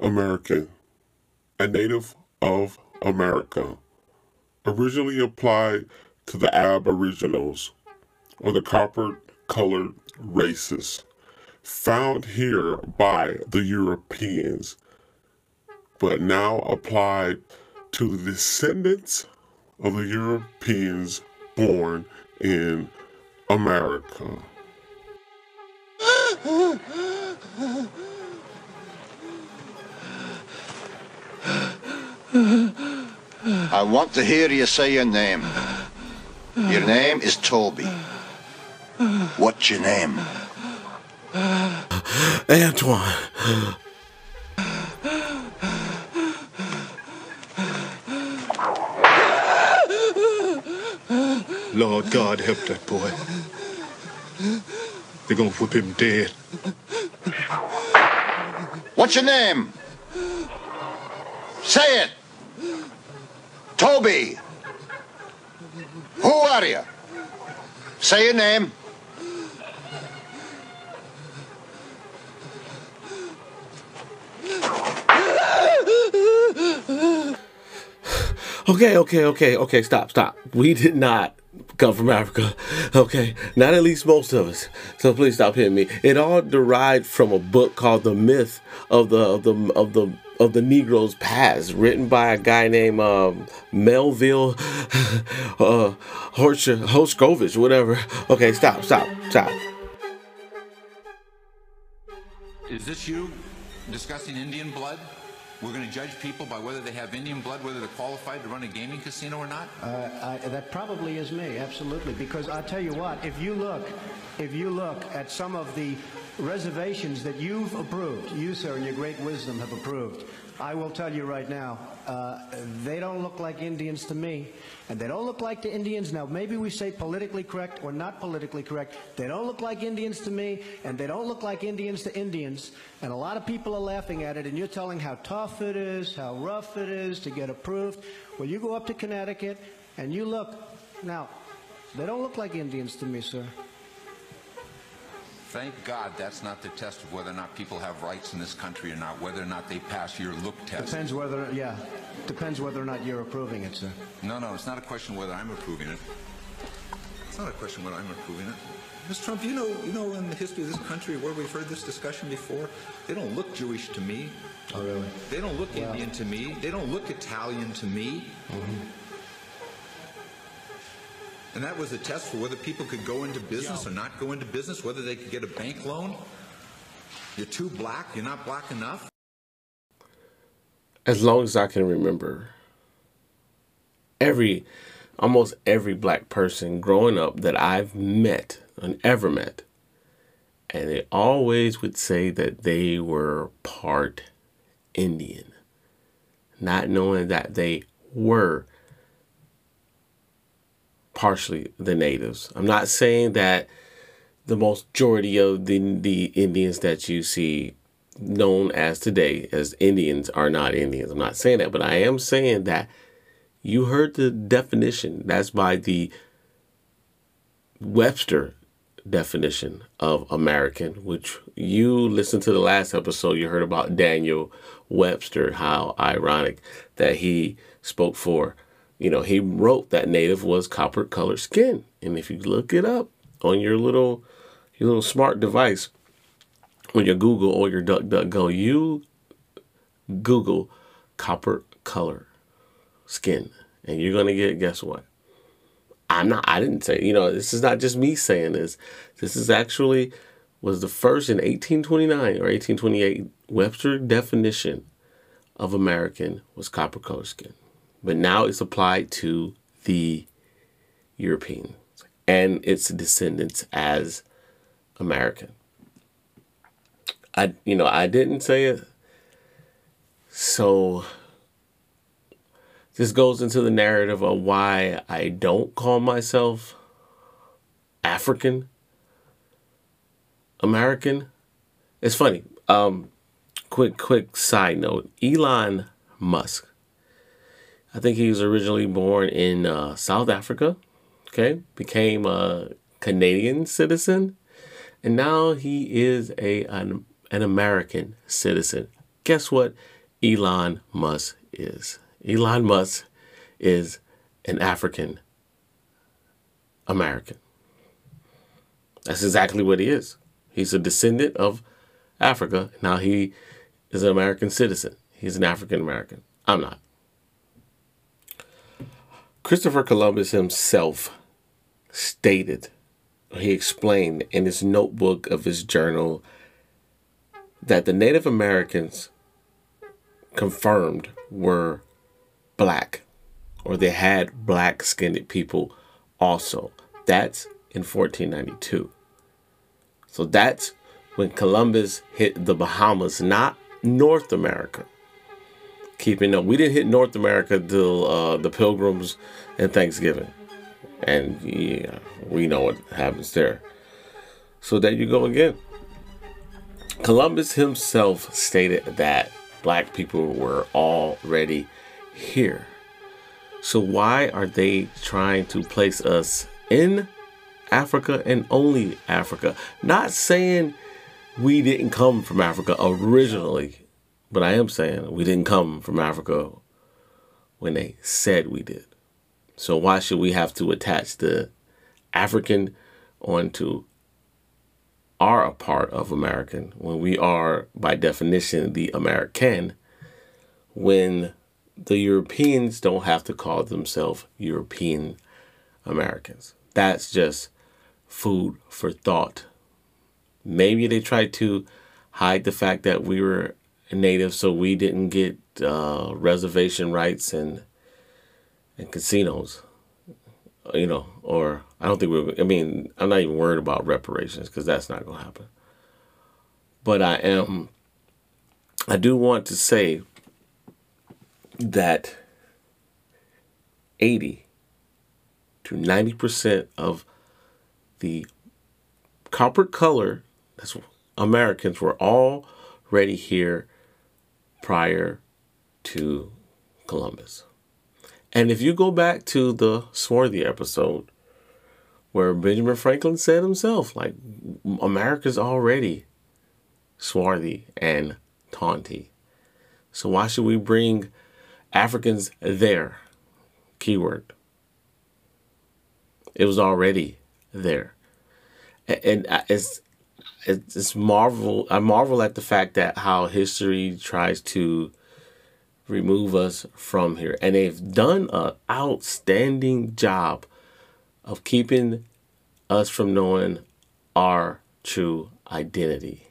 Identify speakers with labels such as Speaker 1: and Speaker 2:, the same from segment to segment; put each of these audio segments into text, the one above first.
Speaker 1: American, a native of America, originally applied to the Aboriginals or the copper colored races found here by the Europeans, but now applied to the descendants of the Europeans born in America.
Speaker 2: I want to hear you say your name. Your name is Toby. What's your name?
Speaker 3: Antoine.
Speaker 4: Lord God help that boy. They're gonna whip him dead.
Speaker 2: What's your name? Say it. Toby. Who are you? Say your name.
Speaker 3: Okay, okay, okay, okay, stop, stop. We did not come from Africa. Okay, not at least most of us. So please stop hitting me. It all derived from a book called The Myth of the of the of the of the Negro's Past, written by a guy named um, Melville uh, Hoskovich, whatever. Okay, stop, stop, stop.
Speaker 5: Is this you discussing Indian blood? We're going to judge people by whether they have Indian blood, whether they're qualified to run a gaming casino or not?
Speaker 6: Uh, I, that probably is me, absolutely. Because I'll tell you what, if you look, if you look at some of the reservations that you've approved, you, sir, in your great wisdom have approved, I will tell you right now, uh, they don't look like Indians to me. And they don't look like the Indians. Now, maybe we say politically correct or not politically correct. They don't look like Indians to me, and they don't look like Indians to Indians. And a lot of people are laughing at it, and you're telling how tough it is, how rough it is to get approved. Well, you go up to Connecticut, and you look. Now, they don't look like Indians to me, sir.
Speaker 5: Thank God that's not the test of whether or not people have rights in this country or not, whether or not they pass your look test.
Speaker 6: Depends whether, yeah, depends whether or not you're approving it, sir.
Speaker 5: No, no, it's not a question whether I'm approving it. It's not a question whether I'm approving it. Mr. Trump, you know, you know, in the history of this country where we've heard this discussion before, they don't look Jewish to me.
Speaker 6: Oh, really?
Speaker 5: They don't look
Speaker 6: Well-
Speaker 5: Indian to me. They don't look Italian to me. Mm-hmm. And that was a test for whether people could go into business or not go into business, whether they could get a bank loan. You're too black. You're not black enough.
Speaker 3: as long as I can remember, every, almost every black person growing up that I've met and ever met, and they always would say that they were part Indian, not knowing that they were partially the natives. I'm not saying that the majority of the the Indians that you see known as today as Indians are not Indians. I'm not saying that, but I am saying that you heard the definition. That's by the Webster definition of American, which you listened to the last episode. You heard about Daniel Webster, how ironic that he spoke for, you know, he wrote that native was copper colored skin. And if you look it up on your little your little smart device, on your Google or your DuckDuckGo, you Google copper color skin, and you're gonna get guess what? I'm not. I didn't say. You know, this is not just me saying this. This is actually was the first in 1829 or 1828 Webster definition of American was copper color skin, but now it's applied to the European and its descendants as American. I you know I didn't say it. So this goes into the narrative of why I don't call myself African American. It's funny. Um quick quick side note. Elon Musk. I think he was originally born in uh, South Africa. Okay, became a Canadian citizen, and now he is a an, an American citizen Guess what? Elon Musk is. Elon Musk is an African American. That's exactly what he is. He's a descendant of Africa. Now he is an American citizen. He's an African American. I'm not. Christopher Columbus himself stated, he explained in his notebook of his journal that the Native Americans confirmed were black or they had black skinned people also. That's in 1492. So that's when Columbus hit the Bahamas, not North America. Keeping up, we didn't hit North America till uh, the Pilgrims and Thanksgiving, and yeah, we know what happens there. So there you go again. Columbus himself stated that black people were already here. So why are they trying to place us in Africa and only Africa? Not saying we didn't come from Africa originally, but I am saying we didn't come from Africa when they said we did. So why should we have to attach the African onto are a part of American when we are, by definition, the American, when the Europeans don't have to call themselves European Americans. That's just food for thought. Maybe they tried to hide the fact that we were native so we didn't get uh, reservation rights and and casinos you know or I don't think we're. I mean, I'm not even worried about reparations because that's not to happen. But I am. I do want to say that 80 to 90 percent of the copper color that's Americans were already here prior to Columbus. And if you go back to the Swarthy episode, where Benjamin Franklin said himself, like, America's already swarthy and taunty. So why should we bring Africans there? Keyword. It was already there. And uh, it's it's marvel I marvel at the fact that how history tries to remove us from here. And they've done an outstanding job of keeping us from knowing our true identity.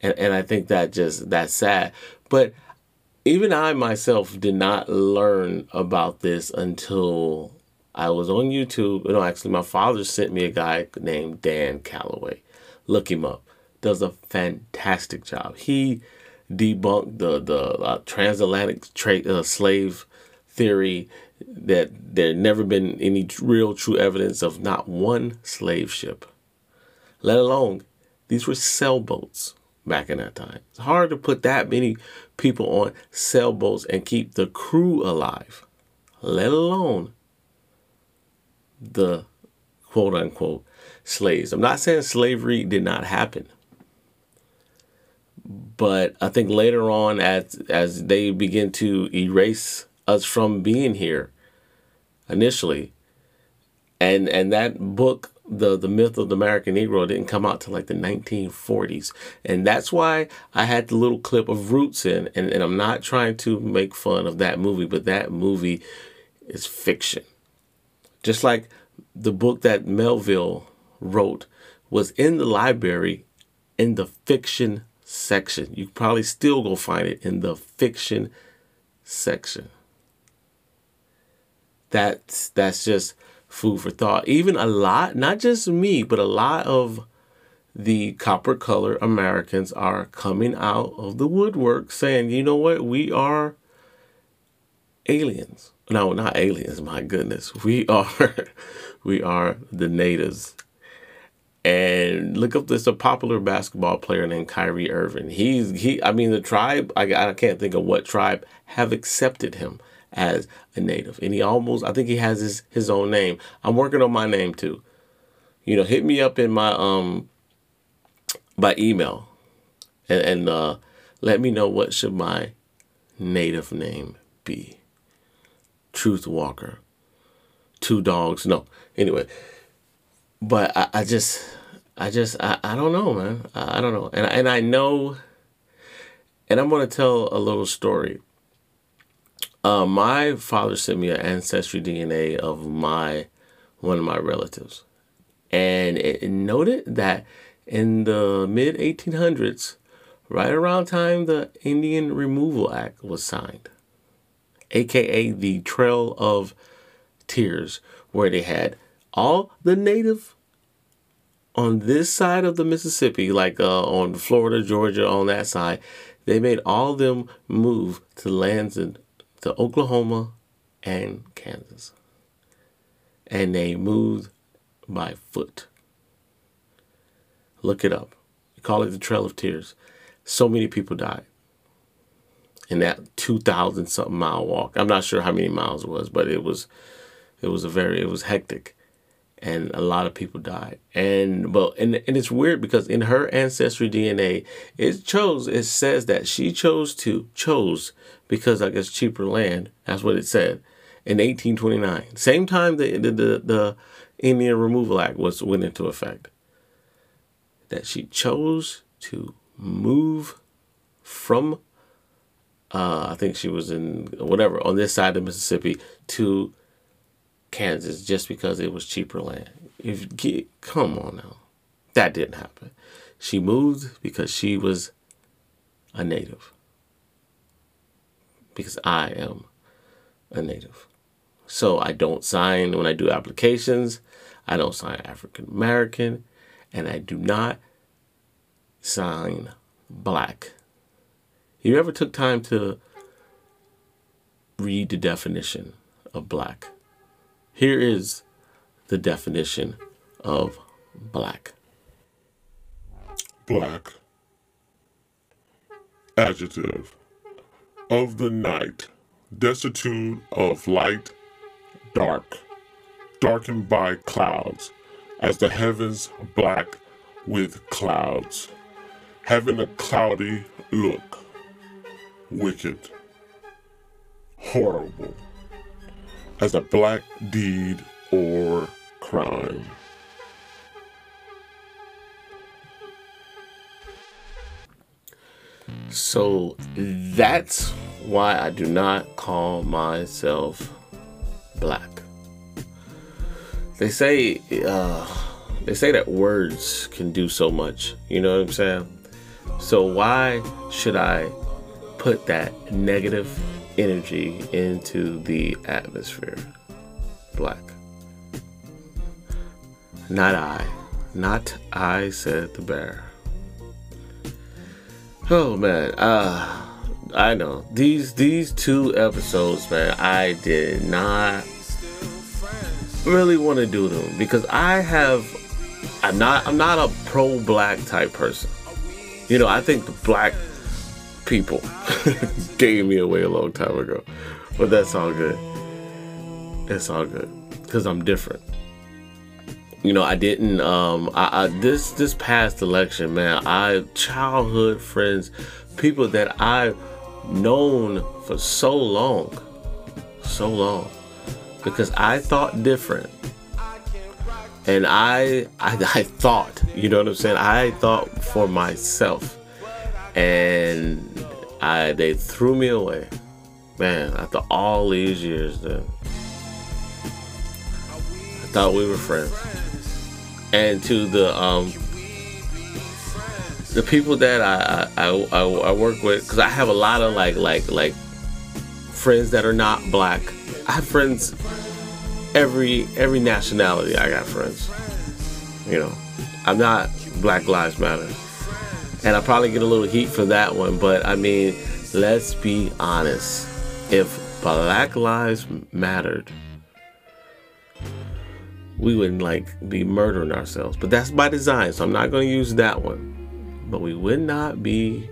Speaker 3: And, and I think that just that's sad. But even I myself did not learn about this until I was on YouTube. You know, actually, my father sent me a guy named Dan Calloway. Look him up. Does a fantastic job. He debunked the the uh, transatlantic uh, slave theory that there never been any real true evidence of not one slave ship, let alone these were sailboats back in that time. It's hard to put that many people on sailboats and keep the crew alive, let alone the quote unquote slaves. I'm not saying slavery did not happen. But I think later on as as they begin to erase us from being here initially. And and that book, the the myth of the American Negro, didn't come out till like the 1940s, and that's why I had the little clip of Roots in. And, and I'm not trying to make fun of that movie, but that movie is fiction. Just like the book that Melville wrote was in the library in the fiction section. You probably still go find it in the fiction section that's that's just food for thought. Even a lot, not just me, but a lot of the copper color Americans are coming out of the woodwork saying, you know what, we are aliens. No, not aliens, my goodness. We are we are the natives. And look up this a popular basketball player named Kyrie Irving. He's he I mean the tribe I, I can't think of what tribe have accepted him as a native. And he almost, I think he has his, his own name. I'm working on my name too. You know, hit me up in my, um, by email and, and uh, let me know what should my native name be. Truth Walker. Two dogs. No. Anyway. But I, I just I just I, I don't know, man. I, I don't know. And and I know and I'm gonna tell a little story. Uh, my father sent me an ancestry DNA of my one of my relatives, and it noted that in the mid 1800s, right around time the Indian Removal Act was signed, aka the Trail of Tears, where they had all the native on this side of the Mississippi, like uh, on Florida, Georgia, on that side, they made all of them move to lands in to Oklahoma and Kansas. And they moved by foot. Look it up. You call it the Trail of Tears. So many people died in that 2,000 something mile walk. I'm not sure how many miles it was, but it was it was a very it was hectic and a lot of people died. And well and and it's weird because in her ancestry DNA, it chose it says that she chose to chose because I guess cheaper land. That's what it said in 1829. Same time the the the, the Indian Removal Act was went into effect. That she chose to move from uh, I think she was in whatever on this side of Mississippi to Kansas just because it was cheaper land. If come on now, that didn't happen. She moved because she was a native. Because I am a native. So I don't sign when I do applications. I don't sign African American, and I do not sign black. You ever took time to read the definition of black? Here is the definition of black.
Speaker 1: Black. Adjective. Of the night, destitute of light, dark, darkened by clouds, as the heavens black with clouds, having a cloudy look, wicked, horrible as a black deed or crime.
Speaker 3: So that's why I do not call myself black. They say uh, they say that words can do so much. You know what I'm saying? So why should I put that negative energy into the atmosphere. Black. Not I. Not I, said the bear. Oh man, uh I know. These these two episodes, man, I did not really want to do them because I have I'm not I'm not a pro black type person. You know, I think the black people gave me away a long time ago. But that's all good. It's all good because I'm different. You know, I didn't. Um, I, I this this past election, man, I childhood friends, people that I've known for so long, so long, because I thought different, and I, I I thought, you know what I'm saying? I thought for myself, and I they threw me away. Man, after all these years, then I thought we were friends. And to the um the people that I I, I, I work with, because I have a lot of like like like friends that are not black. I have friends every every nationality. I got friends. You know, I'm not Black Lives Matter. And I probably get a little heat for that one, but I mean, let's be honest. If Black Lives mattered, we wouldn't like be murdering ourselves. But that's by design, so I'm not going to use that one. But we would not be.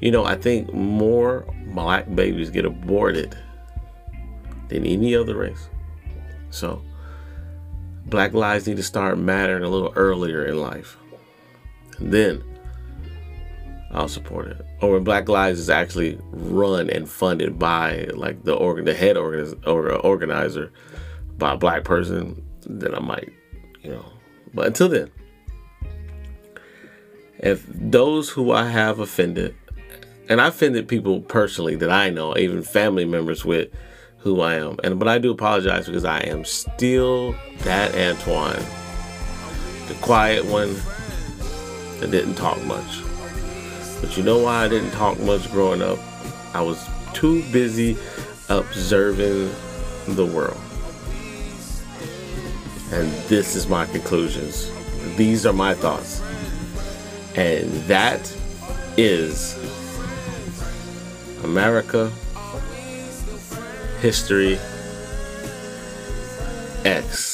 Speaker 3: You know, I think more black babies get aborted than any other race. So, black lives need to start mattering a little earlier in life. And then I'll support it. Oh, or when Black Lives is actually run and funded by like the organ, the head organ or organizer by a black person, then I might, you know. But until then, if those who I have offended, and I offended people personally that I know, even family members with who I am, and but I do apologize because I am still that Antoine, the quiet one that didn't talk much. But you know why I didn't talk much growing up? I was too busy observing the world. And this is my conclusions. These are my thoughts. And that is America History X.